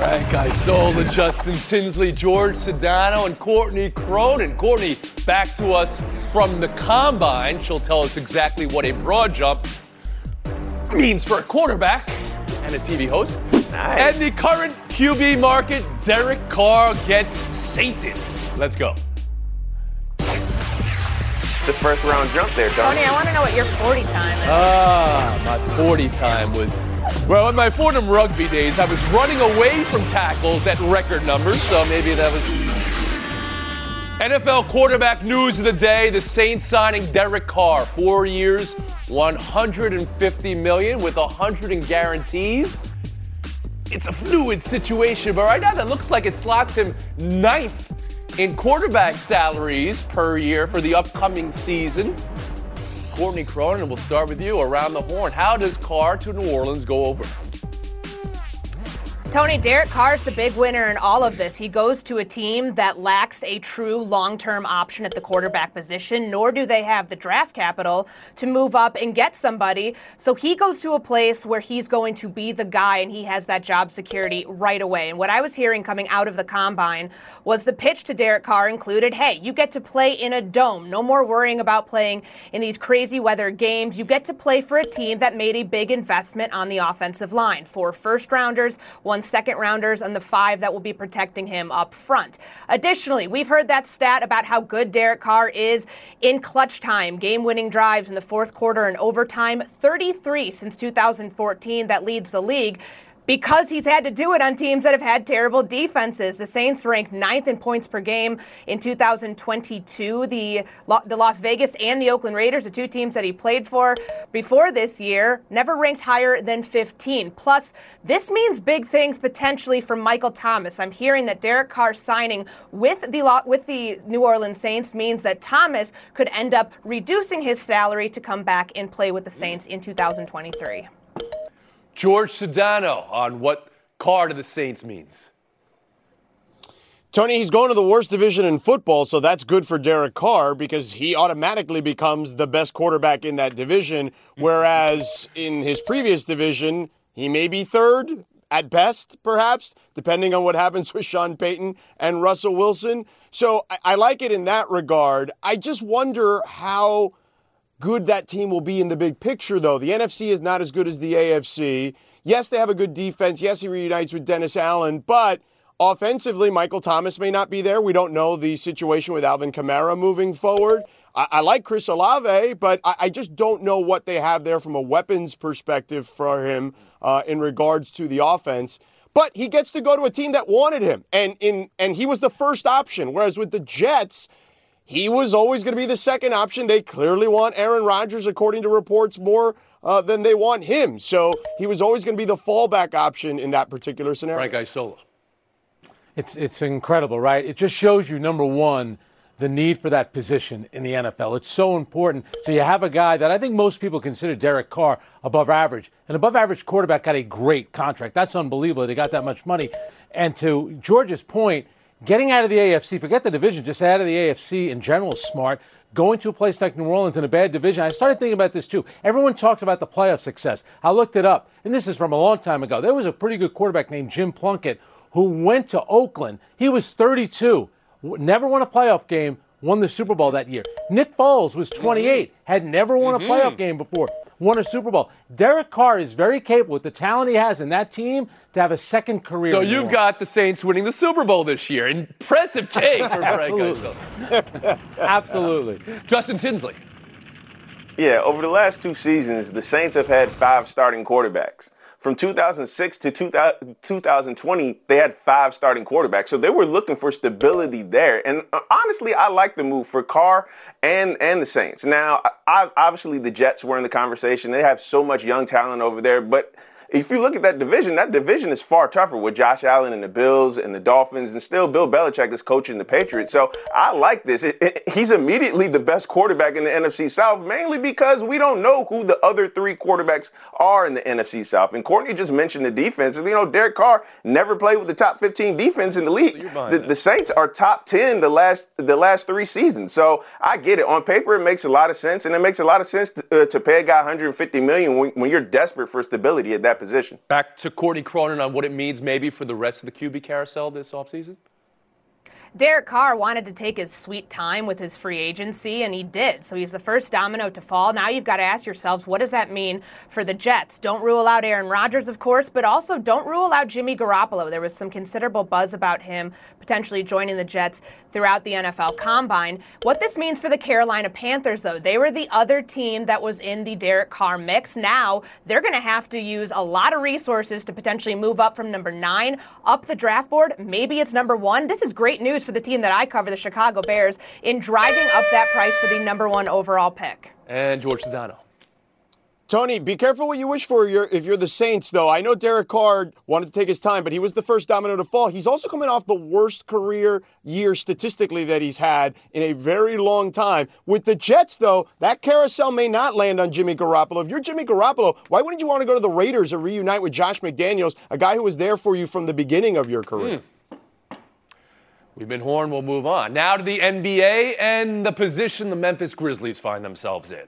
Frank Isola, Justin Tinsley, George Sedano, and Courtney Cronin. Courtney, back to us from the combine. She'll tell us exactly what a broad jump means for a quarterback and a TV host. Nice. And the current QB market, Derek Carr gets sainted. Let's go. It's a first round jump there, Tony. Tony, I want to know what your 40 time is. Ah, my 40 time was. Well, in my Fordham rugby days, I was running away from tackles at record numbers, so maybe that was. NFL quarterback news of the day: the Saints signing Derek Carr, four years, 150 million with 100 in guarantees. It's a fluid situation, but right now that looks like it slots him ninth in quarterback salaries per year for the upcoming season. Courtney Cronin, we'll start with you around the horn. How does Carr to New Orleans go over? Tony, Derek Carr's the big winner in all of this. He goes to a team that lacks a true long term option at the quarterback position, nor do they have the draft capital to move up and get somebody. So he goes to a place where he's going to be the guy and he has that job security right away. And what I was hearing coming out of the combine was the pitch to Derek Carr included hey, you get to play in a dome. No more worrying about playing in these crazy weather games. You get to play for a team that made a big investment on the offensive line. Four first rounders, one second rounders, and the five that will be protecting him up front. Additionally, we've heard that stat about how good Derek Carr is in clutch time, game winning drives in the fourth quarter and overtime, 33 since 2014. That leads the league because he's had to do it on teams that have had terrible defenses. The Saints ranked ninth in points per game in 2022. The, the Las Vegas and the Oakland Raiders, the two teams that he played for before this year, never ranked higher than 15. Plus, this means big things potentially for Michael Thomas. I'm hearing that Derek Carr signing with the with the New Orleans Saints means that Thomas could end up reducing his salary to come back and play with the Saints in 2023. George Sedano on what Carr to the Saints means. Tony, he's going to the worst division in football, so that's good for Derek Carr because he automatically becomes the best quarterback in that division. Whereas in his previous division, he may be third at best, perhaps, depending on what happens with Sean Payton and Russell Wilson. So I, I like it in that regard. I just wonder how good that team will be in the big picture, though. The NFC is not as good as the AFC. Yes, they have a good defense. Yes, he reunites with Dennis Allen, but offensively, Michael Thomas may not be there. We don't know the situation with Alvin Kamara moving forward. I, I like Chris Olave, but I, I, just don't know what they have there from a weapons perspective for him uh, in regards to the offense. But he gets to go to a team that wanted him, and in and he was the first option. Whereas with the Jets, he was always going to be the second option. They clearly want Aaron Rodgers, according to reports, more uh, than they want him. So he was always going to be the fallback option in that particular scenario. Frank Isola. It's, it's incredible, right? It just shows you, number one, the need for that position in the NFL. It's so important. So you have a guy that I think most people consider Derek Carr above average. An above average quarterback got a great contract. That's unbelievable. They got that much money. And to George's point, Getting out of the AFC, forget the division, just out of the AFC in general is smart. Going to a place like New Orleans in a bad division, I started thinking about this too. Everyone talks about the playoff success. I looked it up, and this is from a long time ago. There was a pretty good quarterback named Jim Plunkett who went to Oakland. He was 32, never won a playoff game, won the Super Bowl that year. Nick Foles was 28, had never won a mm-hmm. playoff game before, won a Super Bowl. Derek Carr is very capable with the talent he has in that team to have a second career. So you've got the Saints winning the Super Bowl this year. Impressive take for Absolutely. Absolutely. Justin Tinsley. Yeah, over the last two seasons, the Saints have had five starting quarterbacks from 2006 to 2020, they had five starting quarterbacks. So they were looking for stability there. And uh, honestly, I like the move for Carr and, and the Saints. Now, I, obviously, the Jets were in the conversation. They have so much young talent over there, but if you look at that division, that division is far tougher with Josh Allen and the Bills and the Dolphins, and still Bill Belichick is coaching the Patriots. So I like this. It, it, he's immediately the best quarterback in the NFC South, mainly because we don't know who the other three quarterbacks are in the NFC South. And Courtney just mentioned the defense. You know, Derek Carr never played with the top 15 defense in the league. The, the Saints are top 10 the last the last three seasons. So I get it. On paper, it makes a lot of sense, and it makes a lot of sense to, uh, to pay a guy 150 million when, when you're desperate for stability at that position. Back to Courtney Cronin on what it means maybe for the rest of the QB carousel this offseason? Derek Carr wanted to take his sweet time with his free agency, and he did. So he's the first domino to fall. Now you've got to ask yourselves, what does that mean for the Jets? Don't rule out Aaron Rodgers, of course, but also don't rule out Jimmy Garoppolo. There was some considerable buzz about him potentially joining the Jets throughout the NFL Combine. What this means for the Carolina Panthers, though, they were the other team that was in the Derek Carr mix. Now they're going to have to use a lot of resources to potentially move up from number nine up the draft board. Maybe it's number one. This is great news for the team that I cover, the Chicago Bears, in driving up that price for the number one overall pick. And George Sedano. Tony, be careful what you wish for if you're the Saints, though. I know Derek Carr wanted to take his time, but he was the first domino to fall. He's also coming off the worst career year statistically that he's had in a very long time. With the Jets, though, that carousel may not land on Jimmy Garoppolo. If you're Jimmy Garoppolo, why wouldn't you want to go to the Raiders or reunite with Josh McDaniels, a guy who was there for you from the beginning of your career? Mm. We've been horned. We'll move on. Now to the NBA and the position the Memphis Grizzlies find themselves in.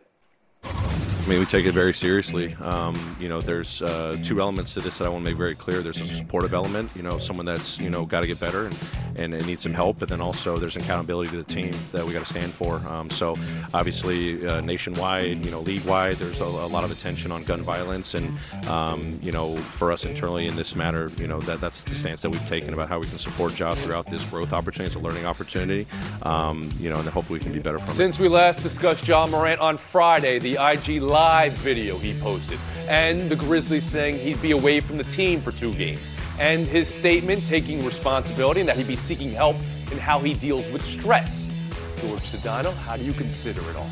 I mean, we take it very seriously. Um, you know, there's uh, two elements to this that I want to make very clear. There's a supportive element, you know, someone that's, you know, got to get better and, and, and needs some help. But then also there's accountability to the team that we got to stand for. Um, so obviously, uh, nationwide, you know, league wide, there's a, a, lot of attention on gun violence. And, um, you know, for us internally in this matter, you know, that, that's the stance that we've taken about how we can support jobs throughout this growth opportunity. It's a learning opportunity, um, you know, and hopefully we can be better from Since it. Since we last discussed Ja Morant on Friday, the IG live video he posted, and the Grizzlies saying he'd be away from the team for two games, and his statement taking responsibility and that he'd be seeking help in how he deals with stress. George Sedano, how do you consider it all?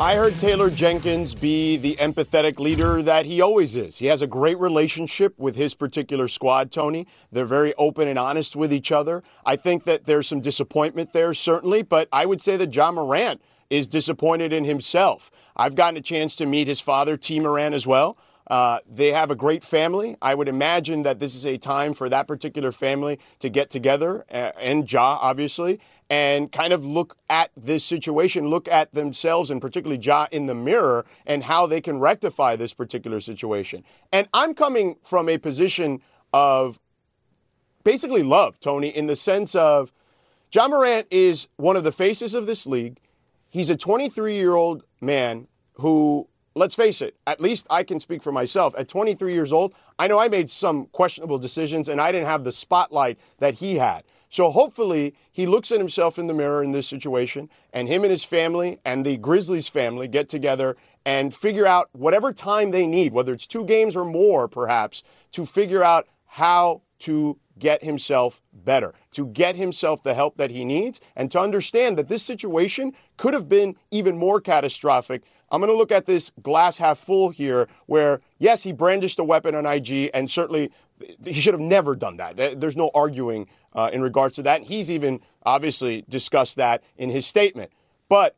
I heard Taylor Jenkins be the empathetic leader that he always is. He has a great relationship with his particular squad, Tony. They're very open and honest with each other. I think that there's some disappointment there, certainly, but I would say that Ja Morant is disappointed in himself. I've gotten a chance to meet his father, T. Morant, as well. Uh, they have a great family. I would imagine that this is a time for that particular family to get together, uh, and Ja, obviously, and kind of look at this situation, look at themselves, and particularly Ja in the mirror, and how they can rectify this particular situation. And I'm coming from a position of basically love, Tony, in the sense of Ja Morant is one of the faces of this league. He's a 23 year old man who, let's face it, at least I can speak for myself. At 23 years old, I know I made some questionable decisions and I didn't have the spotlight that he had. So hopefully he looks at himself in the mirror in this situation and him and his family and the Grizzlies family get together and figure out whatever time they need, whether it's two games or more perhaps, to figure out how to get himself better, to get himself the help that he needs, and to understand that this situation could have been even more catastrophic. I'm going to look at this glass half full here, where, yes, he brandished a weapon on IG, and certainly he should have never done that. There's no arguing uh, in regards to that. He's even obviously discussed that in his statement. But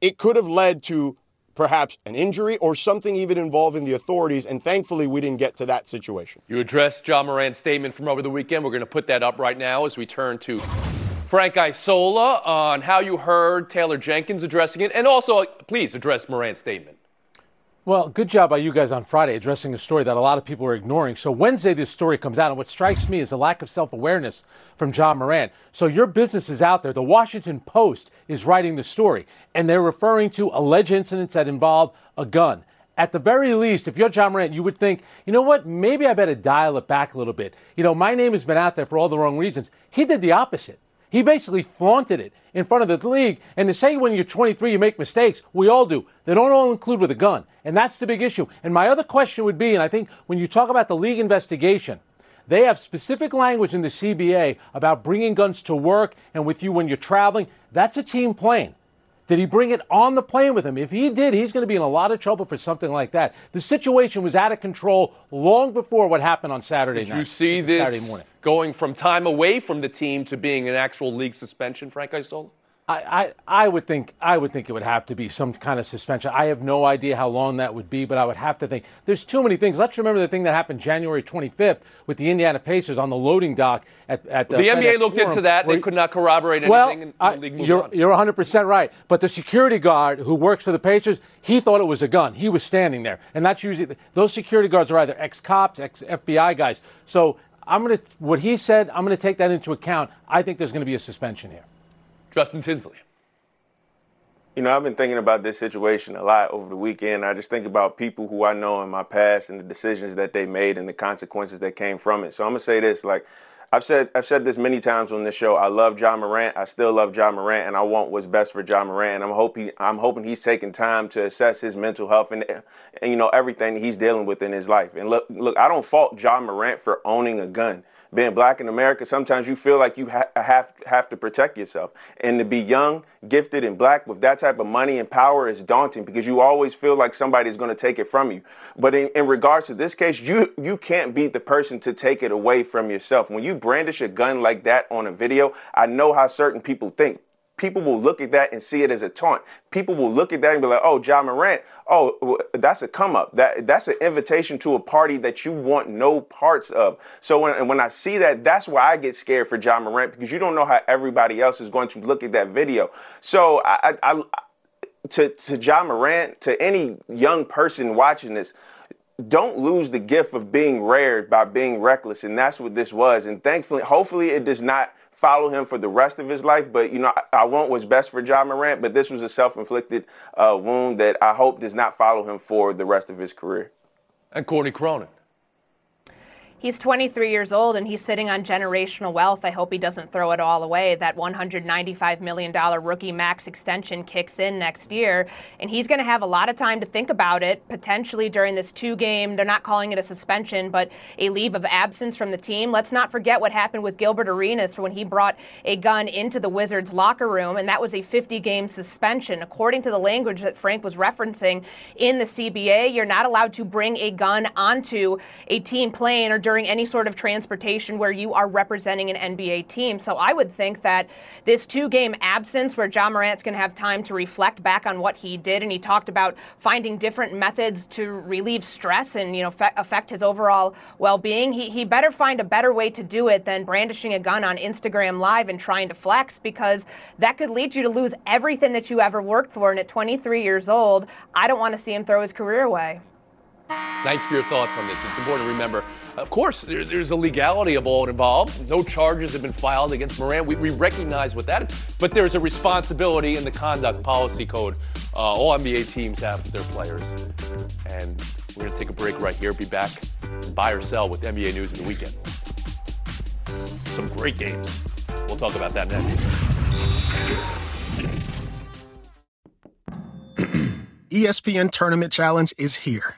it could have led to perhaps an injury or something even involving the authorities. And thankfully, we didn't get to that situation. You addressed Ja Morant's statement from over the weekend. We're going to put that up right now as we turn to Frank Isola on how you heard Taylor Jenkins addressing it, and also please address Morant's statement. Well, good job by you guys on Friday addressing a story that a lot of people are ignoring. So Wednesday, this story comes out, and what strikes me is a lack of self-awareness from Ja Morant. So your business is out there. The Washington Post is writing the story, and they're referring to alleged incidents that involve a gun. At the very least, if you're Ja Morant, you would think, you know what, maybe I better dial it back a little bit. You know, my name has been out there for all the wrong reasons. He did the opposite. He basically flaunted it in front of the league. And to say when you're 23 you make mistakes, we all do. They don't all include with a gun. And that's the big issue. And my other question would be, and I think when you talk about the league investigation, they have specific language in the CBA about bringing guns to work and with you when you're traveling. That's a team plane. Did he bring it on the plane with him? If he did, he's going to be in a lot of trouble for something like that. The situation was out of control long before what happened on Saturday Did night. you see this Saturday morning. going from time away from the team to being an actual league suspension, Frank Isola? I, I, I would think I would think it would have to be some kind of suspension. I have no idea how long that would be, but I would have to think there's too many things. Let's remember the thing that happened January 25th with the Indiana Pacers on the loading dock at, at The uh, NBA FedEx looked Forum, into that. They could not corroborate well, anything, and I- you're, on. you're 100% right. But the security guard who works for the Pacers, he thought it was a gun. He was standing there. And that's usually, those security guards are either ex cops, ex FBI guys. So I'm going to, what he said, I'm going to take that into account. I think there's going to be a suspension here. Justin Tinsley. You know, I've been thinking about this situation a lot over the weekend. I just think about people who I know in my past and the decisions that they made and the consequences that came from it. So I'm gonna say this: like I've said, I've said this many times on this show. I love Ja Morant. I still love Ja Morant, and I want what's best for Ja Morant. And I'm hoping, I'm hoping he's taking time to assess his mental health and, and you know everything he's dealing with in his life. And look, look, I don't fault Ja Morant for owning a gun being black in America, sometimes you feel like you ha- have have to protect yourself. And to be young, gifted, and black with that type of money and power is daunting because you always feel like somebody is going to take it from you. But in, in regards to this case, you you can't be the person to take it away from yourself. When you brandish a gun like that on a video, I know how certain people think people will look at that and see it as a taunt. People will look at that and be like, "Oh, Ja Morant, oh, that's a come up. That that's an invitation to a party that you want no parts of." So when when I see that, that's why I get scared for Ja Morant because you don't know how everybody else is going to look at that video. So I, I, I to to Ja Morant, to any young person watching this, don't lose the gift of being rare by being reckless, and that's what this was. And thankfully, hopefully, it does not follow him for the rest of his life. But you know, I, I want what's best for Ja Morant. But this was a self-inflicted uh, wound that I hope does not follow him for the rest of his career. And Courtney Cronin. He's 23 years old and he's sitting on generational wealth. I hope he doesn't throw it all away. That $195 million rookie max extension kicks in next year, and he's going to have a lot of time to think about it, potentially during this two game, they're not calling it a suspension, but a leave of absence from the team. Let's not forget what happened with Gilbert Arenas when he brought a gun into the Wizards locker room, and that was a 50 game suspension. According to the language that Frank was referencing in the CBA, you're not allowed to bring a gun onto a team plane or during any sort of transportation where you are representing an NBA team. So I would think that this two game absence where Ja Morant's going to have time to reflect back on what he did, and he talked about finding different methods to relieve stress and, you know, fe- affect his overall well being, he, he better find a better way to do it than brandishing a gun on Instagram Live and trying to flex because that could lead you to lose everything that you ever worked for. And at 23 years old, I don't want to see him throw his career away. Thanks for your thoughts on this. It's important to remember. Of course, there, there's a legality of all involved. No charges have been filed against Morant. We, we recognize what that is. But there's a responsibility in the conduct policy code uh, all NBA teams have with their players. And we're going to take a break right here. Be back, buy or sell with NBA news of the weekend. Some great games. We'll talk about that next. ESPN Tournament Challenge is here.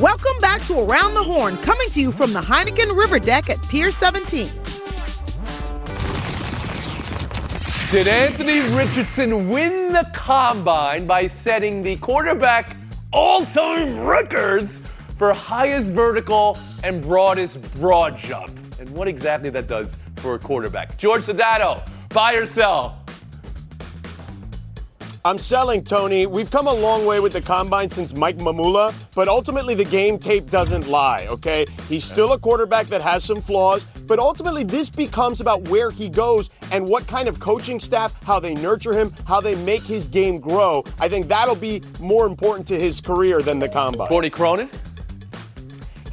Welcome back to Around the Horn, coming to you from the Heineken River Deck at Pier 17. Did Anthony Richardson win the combine by setting the quarterback all time records for highest vertical and broadest broad jump? And what exactly that does for a quarterback? George Sedano, buy or sell? I'm selling, Tony. We've come a long way with the combine since Mike Mamula, but ultimately the game tape doesn't lie, okay? He's still a quarterback that has some flaws, but ultimately this becomes about where he goes and what kind of coaching staff, how they nurture him, how they make his game grow. I think that'll be more important to his career than the combine. Courtney Cronin?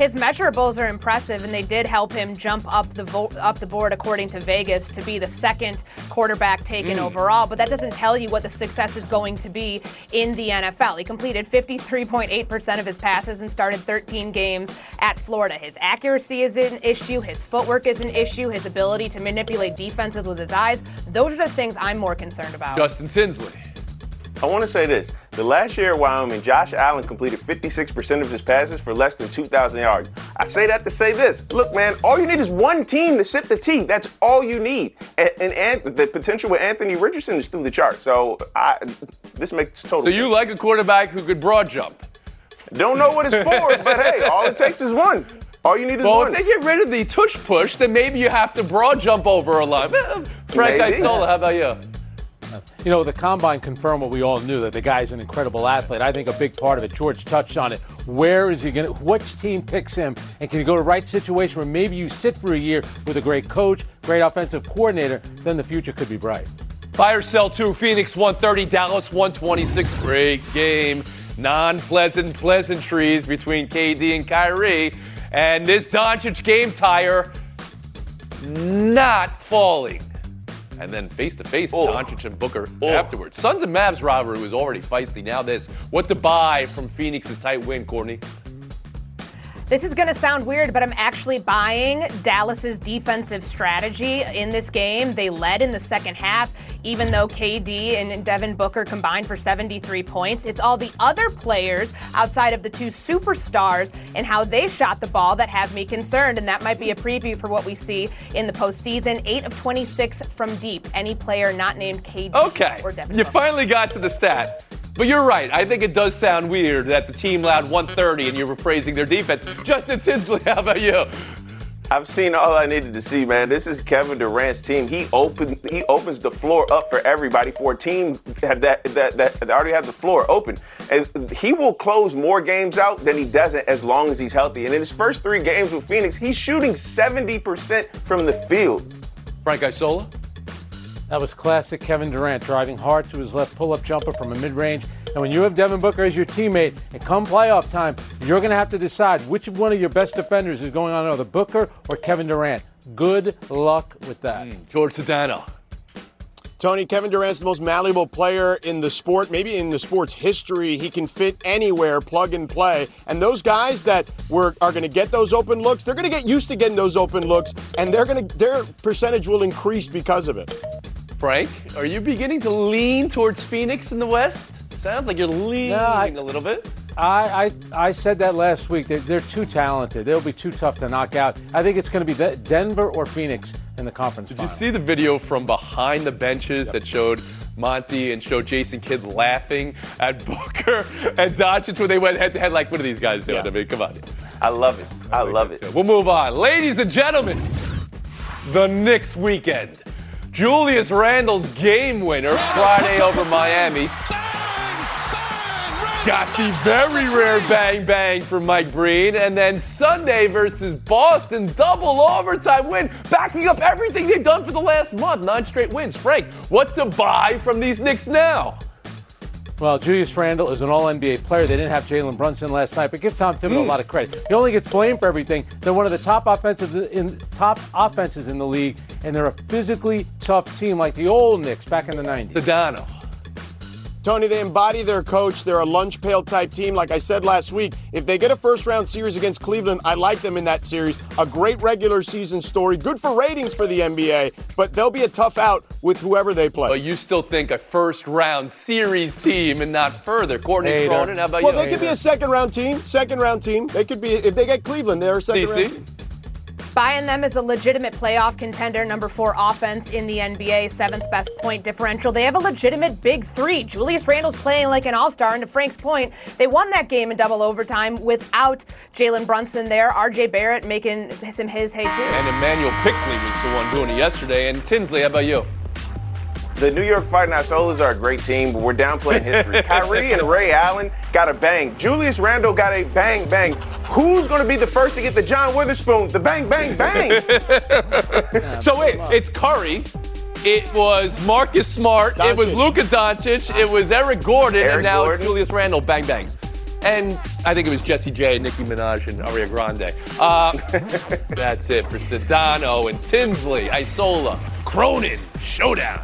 His measurables are impressive, and they did help him jump up the vo- up the board, according to Vegas, to be the second quarterback taken Mm. overall. But that doesn't tell you what the success is going to be in the NFL. He completed 53.8% of his passes and started 13 games at Florida. His accuracy is an issue. His footwork is an issue. His ability to manipulate defenses with his eyes. Those are the things I'm more concerned about. Justin Tinsley. I want to say this. The last year at Wyoming, Josh Allen completed 56% of his passes for less than 2,000 yards. I say that to say this. Look, man, all you need is one team to sit the T. That's all you need. And, and, and the potential with Anthony Richardson is through the chart. So I, this makes total So you sense. like a quarterback who could broad jump? Don't know what it's for, but hey, all it takes is one. All you need is well, one. if they get rid of the tush push, then maybe you have to broad jump over a line. Eh, Frank Isola, how about you? You know, the combine confirmed what we all knew that the guy's an incredible athlete. I think a big part of it, George touched on it. Where is he going to, which team picks him? And can he go to the right situation where maybe you sit for a year with a great coach, great offensive coordinator, then the future could be bright. Buy or sell two. Phoenix 130, Dallas 126. Great game. Non pleasant pleasantries between KD and Kyrie. And this Doncic game tire not falling. And then face to oh. face, Doncic and Booker oh. afterwards. Suns and Mavs rivalry was already feisty. Now this. What to buy from Phoenix's tight win, Courtney? This is going to sound weird, but I'm actually buying Dallas's defensive strategy in this game. They led in the second half, even though KD and Devin Booker combined for 73 points. It's all the other players outside of the two superstars and how they shot the ball that have me concerned, and that might be a preview for what we see in the postseason. 8 of 26 from deep. Any player not named KD Okay. or Devin You Booker. finally got to the stat. But you're right. I think it does sound weird that the team allowed 130 and you were praising their defense. Justin Tinsley, how about you? I've seen all I needed to see, man. This is Kevin Durant's team. He open he opens the floor up for everybody for a team that that that, that already has the floor open. And he will close more games out than he doesn't as long as he's healthy. And in his first three games with Phoenix, he's shooting 70% from the field. Frank Isola? That was classic Kevin Durant driving hard to his left pull up jumper from a mid range. And when you have Devin Booker as your teammate, and come playoff time, you're going to have to decide which one of your best defenders is going on, either Booker or Kevin Durant. Good luck with that. Mm, George Sedano. Tony, Kevin Durant's the most malleable player in the sport, maybe in the sport's history. He can fit anywhere, plug and play. And those guys that were are going to get those open looks, they're going to get used to getting those open looks, and they're going to their percentage will increase because of it. Frank, are you beginning to lean towards Phoenix in the West? Sounds like you're leaning I- a little bit. I, I, I said that last week. They're, they're too talented. They'll be too tough to knock out. I think it's going to be De- Denver or Phoenix in the conference Did you see the video from behind the benches that showed Monty and showed Jason Kidd laughing at Booker and Doncic when they went head to head? Like, what are these guys doing? I mean, come on. I love it. I love it. We'll move on. Ladies and gentlemen, the Knicks weekend. Julius Randle's game winner Friday over Miami. Got the very rare bang bang from Mike Breen. And then Sunday versus Boston, double overtime win, backing up everything they've done for the last month. Nine straight wins. Frank, what to buy from these Knicks now? Well, Julius Randle is an All NBA player. They didn't have Jalen Brunson last night, but give Tom Thibodeau a lot of credit. He only gets blamed for everything. They're one of the top offensive in top offenses in the league, and they're a physically tough team like the old Knicks back in the '90s. Sedano. Tony, they embody their coach. They're a lunch pail type team. Like I said last week, if they get a first round series against Cleveland, I like them in that series. A great regular season story. Good for ratings for the NBA, but they'll be a tough out with whoever they play. But you still think a first round series team and not further. Courtney Hater. Cronin, how about well, you? they could be a second round team. Second round team. They could be if they get Cleveland, they're a second DC? round team. Buying them as a legitimate playoff contender, number four offense in the NBA, seventh best point differential. They have a legitimate big three. Julius Randle's playing like an all star, and to Frank's point, they won that game in double overtime without Jalen Brunson there. RJ Barrett making him his hay too. And Immanuel Quickley was the one doing it yesterday. And Tinsley, how about you? The New York Fighting Solos are a great team, but we're downplaying history. Kyrie and Ray Allen got a bang. Julius Randle got a bang bang. Who's going to be the first to get the John Witherspoon? The bang bang bang. so wait, it's Curry. It was Marcus Smart. Doncic. It was Luka Doncic. It was Eric Gordon, Eric and now Gordon. it's Julius Randle. Bang bangs. And I think it was Jessie J, Nicki Minaj, and Ariana Grande. Uh, that's it for Sedano and Tinsley, Isola, Cronin, Showdown.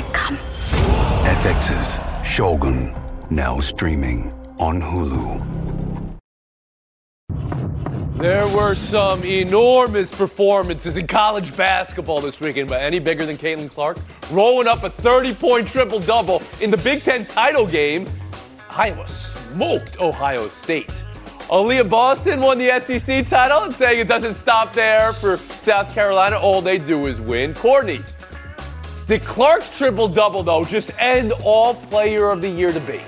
Let it come. FX's Shogun. Now streaming on Hulu. There were some enormous performances in college basketball this weekend, but any bigger than Caitlin Clark? Rolling up a 30 point triple double in the Big Ten title game. Iowa smoked Ohio State. Aaliyah Boston won the SEC title and saying it doesn't stop there for South Carolina. All they do is win. Courtney, did Clark's triple double, though, just end all player of the year debate?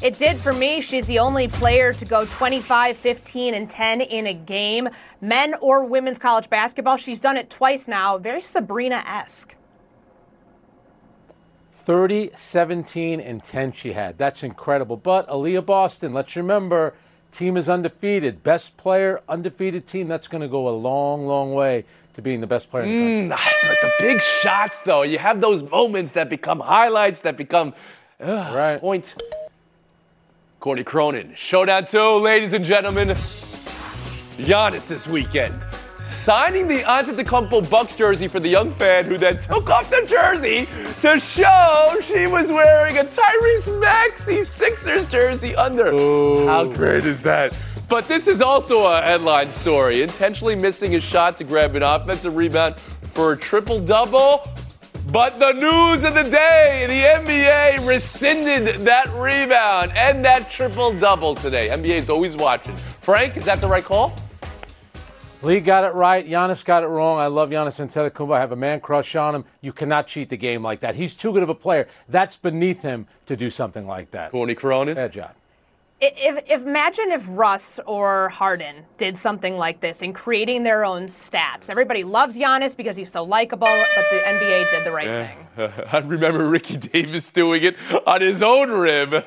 It did for me. She's the only player to go 25, 15, and 10 in a game, men or women's college basketball. She's done it twice now. Very Sabrina esque. 30, 17, and 10 she had. That's incredible. But Aaliyah Boston, let's remember, team is undefeated. Best player, undefeated team. That's going to go a long, long way to being the best player in the country. Mm, but the big shots, though, you have those moments that become highlights, that become uh, right. point. Courtney Cronin. Showdown 2, ladies and gentlemen. Giannis this weekend. Signing the Antetokounmpo Bucks jersey for the young fan who then took off the jersey to show she was wearing a Tyrese Maxey Sixers jersey under. Ooh. How great is that? But this is also a headline story. Intentionally missing a shot to grab an offensive rebound for a triple double. But the news of the day the NBA rescinded that rebound and that triple double today. NBA is always watching. Frank, is that the right call? Lee got it right. Giannis got it wrong. I love Giannis Antetokounmpo. I have a man crush on him. You cannot cheat the game like that. He's too good of a player. That's beneath him to do something like that. Courtney Cronin? Bad job. If, if, imagine if Russ or Harden did something like this in creating their own stats. Everybody loves Giannis because he's so likable, but the NBA did the right yeah. thing. I remember Ricky Davis doing it on his own rib.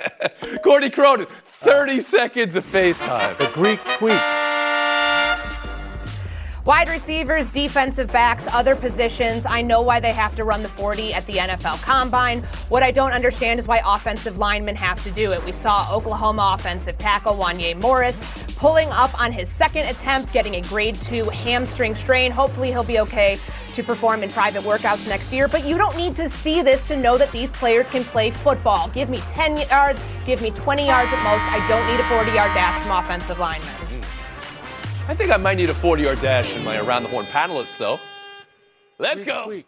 Courtney Cronin, 30 uh, seconds of face time. The Greek tweak. Wide receivers, defensive backs, other positions. I know why they have to run the 40 at the NFL Combine. What I don't understand is why offensive linemen have to do it. We saw Oklahoma offensive tackle Wanya Morris pulling up on his second attempt, getting a grade two hamstring strain. Hopefully, he'll be okay to perform in private workouts next year. But you don't need to see this to know that these players can play football. Give me 10 yards, give me 20 yards at most. I don't need a 40 yard dash from offensive linemen. I think I might need a 40 yard dash in my around the horn panelists, though. Let's go.